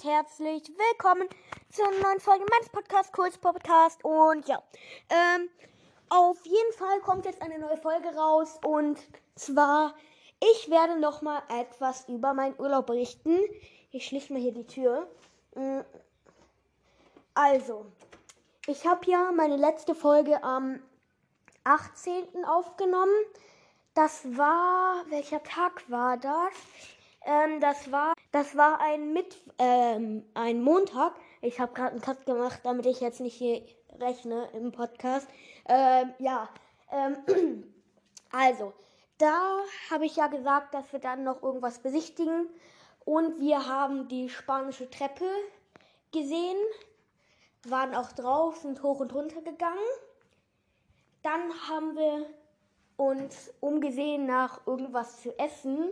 und herzlich willkommen zu einer neuen Folge meines Podcast, Kurz Podcast. Und ja, ähm, auf jeden Fall kommt jetzt eine neue Folge raus. Und zwar, ich werde nochmal etwas über meinen Urlaub berichten. Ich schließe mal hier die Tür. Mm. Also, ich habe ja meine letzte Folge am 18. aufgenommen. Das war, welcher Tag war das? Ähm, das war, das war ein mit, ähm, ein Montag. Ich habe gerade einen Cut gemacht, damit ich jetzt nicht hier rechne im Podcast. Ähm, ja, ähm, also da habe ich ja gesagt, dass wir dann noch irgendwas besichtigen und wir haben die spanische Treppe gesehen, waren auch drauf, sind hoch und runter gegangen. Dann haben wir uns umgesehen nach irgendwas zu essen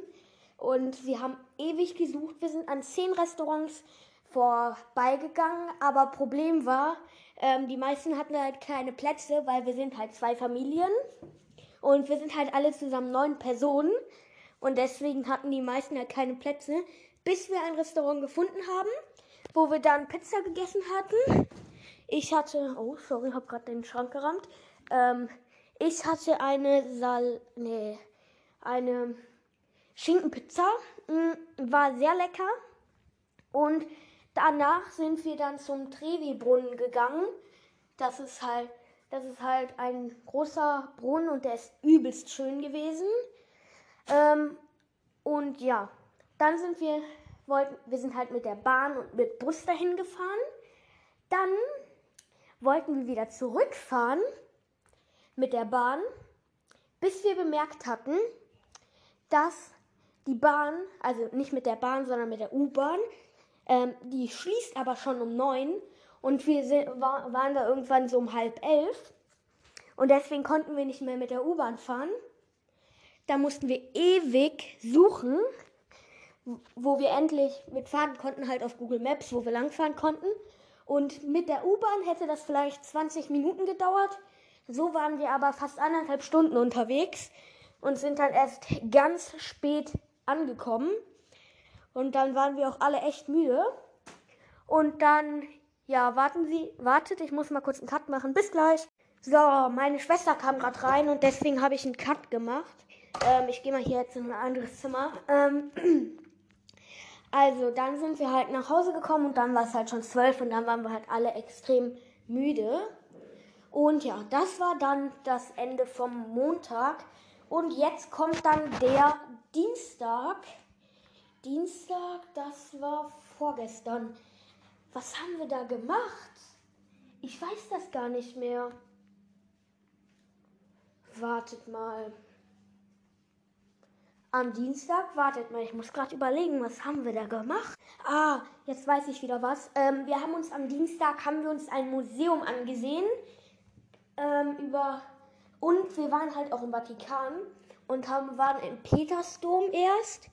und wir haben ewig gesucht. Wir sind an zehn Restaurants vorbeigegangen, aber Problem war, ähm, die meisten hatten halt keine Plätze, weil wir sind halt zwei Familien und wir sind halt alle zusammen neun Personen und deswegen hatten die meisten halt keine Plätze, bis wir ein Restaurant gefunden haben, wo wir dann Pizza gegessen hatten. Ich hatte, oh sorry, habe gerade den Schrank gerammt. Ähm, ich hatte eine Sal, nee, eine Schinkenpizza. Mm, war sehr lecker. Und danach sind wir dann zum Trevi-Brunnen gegangen. Das ist halt, das ist halt ein großer Brunnen und der ist übelst schön gewesen. Ähm, und ja, dann sind wir, wollten, wir sind halt mit der Bahn und mit Bus dahin gefahren. Dann wollten wir wieder zurückfahren mit der Bahn, bis wir bemerkt hatten, dass die Bahn, also nicht mit der Bahn, sondern mit der U-Bahn, ähm, die schließt aber schon um neun und wir sind, war, waren da irgendwann so um halb elf und deswegen konnten wir nicht mehr mit der U-Bahn fahren. Da mussten wir ewig suchen, wo wir endlich mitfahren konnten, halt auf Google Maps, wo wir langfahren konnten. Und mit der U-Bahn hätte das vielleicht 20 Minuten gedauert. So waren wir aber fast anderthalb Stunden unterwegs und sind dann erst ganz spät angekommen. Und dann waren wir auch alle echt müde. Und dann, ja, warten Sie, wartet, ich muss mal kurz einen Cut machen. Bis gleich. So, meine Schwester kam gerade rein und deswegen habe ich einen Cut gemacht. Ähm, ich gehe mal hier jetzt in ein anderes Zimmer. Ähm, also, dann sind wir halt nach Hause gekommen und dann war es halt schon zwölf und dann waren wir halt alle extrem müde. Und ja, das war dann das Ende vom Montag. Und jetzt kommt dann der Dienstag. Dienstag, das war vorgestern. Was haben wir da gemacht? Ich weiß das gar nicht mehr. Wartet mal. Am Dienstag, wartet mal, ich muss gerade überlegen, was haben wir da gemacht? Ah, jetzt weiß ich wieder was. Ähm, wir haben uns am Dienstag, haben wir uns ein Museum angesehen. Ähm, über, und wir waren halt auch im Vatikan und haben, waren im Petersdom erst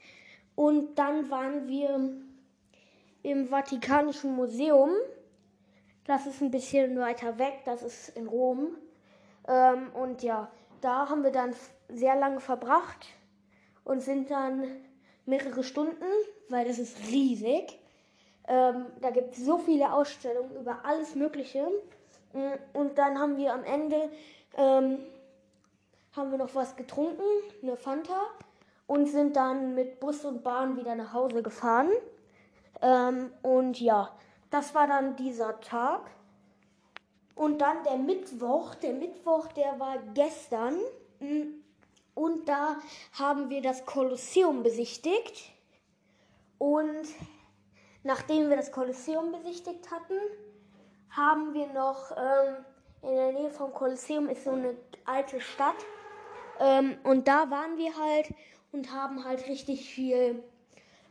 und dann waren wir im Vatikanischen Museum. Das ist ein bisschen weiter weg, das ist in Rom. Ähm, und ja, da haben wir dann sehr lange verbracht und sind dann mehrere Stunden, weil das ist riesig. Ähm, da gibt es so viele Ausstellungen über alles Mögliche. Mm, und dann haben wir am Ende ähm, haben wir noch was getrunken, eine Fanta und sind dann mit Bus und Bahn wieder nach Hause gefahren. Ähm, und ja, das war dann dieser Tag. Und dann der Mittwoch, der Mittwoch, der war gestern. Und da haben wir das Kolosseum besichtigt. Und nachdem wir das Kolosseum besichtigt hatten, haben wir noch ähm, in der Nähe vom Kolosseum ist so eine alte Stadt. Ähm, und da waren wir halt und haben halt richtig viel,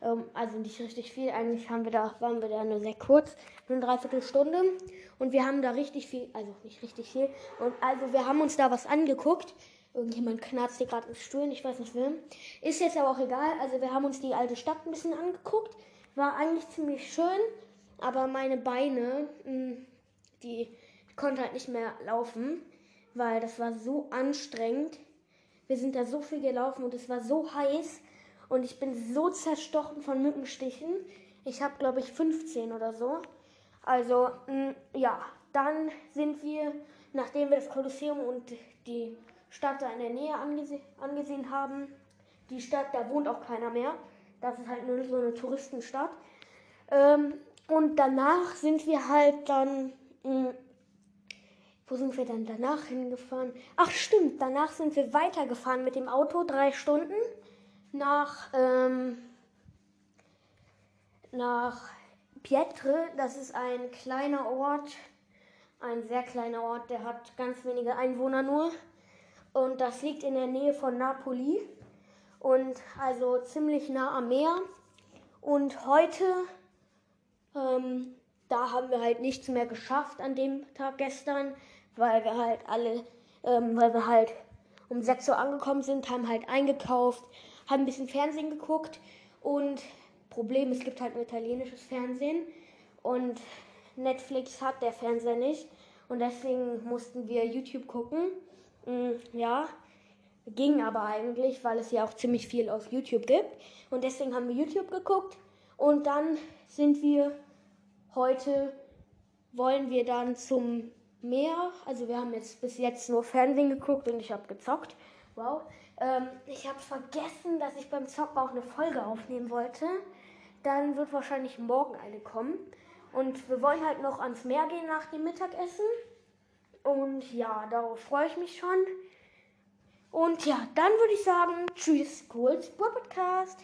ähm, also nicht richtig viel, eigentlich haben wir da, waren wir da nur sehr kurz, nur eine Dreiviertelstunde. Und wir haben da richtig viel, also nicht richtig viel. Und also wir haben uns da was angeguckt. Irgendjemand knarzt hier gerade im Stuhl, ich weiß nicht wem. Ist jetzt aber auch egal. Also wir haben uns die alte Stadt ein bisschen angeguckt. War eigentlich ziemlich schön, aber meine Beine, hm, die konnte halt nicht mehr laufen, weil das war so anstrengend. Wir sind da so viel gelaufen und es war so heiß und ich bin so zerstochen von Mückenstichen. Ich habe, glaube ich, 15 oder so. Also, mh, mm, ja, dann sind wir, nachdem wir das Kolosseum und die Stadt da in der Nähe angese angesehen haben, die Stadt, da wohnt auch keiner mehr. Das ist halt nur so eine Touristenstadt. Ähm, und danach sind wir halt dann. Mh, mm, wo sind wir dann danach hingefahren? Ach stimmt, danach sind wir weitergefahren mit dem Auto, drei Stunden nach, ähm, nach Pietre. Das ist ein kleiner Ort, ein sehr kleiner Ort, der hat ganz wenige Einwohner nur. Und das liegt in der Nähe von Napoli und also ziemlich nah am Meer. Und heute, ähm, da haben wir halt nichts mehr geschafft an dem Tag gestern, weil wir halt alle, ähm, weil wir halt um 6 Uhr angekommen sind, haben halt eingekauft, haben ein bisschen Fernsehen geguckt und Problem, es gibt halt ein italienisches Fernsehen und Netflix hat der Fernseher nicht und deswegen mussten wir YouTube gucken. Mm, ja, Ging aber eigentlich, weil es ja auch ziemlich viel auf YouTube gibt. Und deswegen haben wir YouTube geguckt. Und dann sind wir heute, wollen wir dann zum Meer. Also wir haben jetzt bis jetzt nur Fernsehen geguckt und ich habe gezockt. Wow. Ähm, ich habe vergessen, dass ich beim Zocken auch eine Folge aufnehmen wollte. Dann wird wahrscheinlich morgen eine kommen. Und wir wollen halt noch ans Meer gehen nach dem Mittagessen. Und ja, darauf freue ich mich schon. Und ja, dann würde ich sagen, tschüss, Cool's Podcast.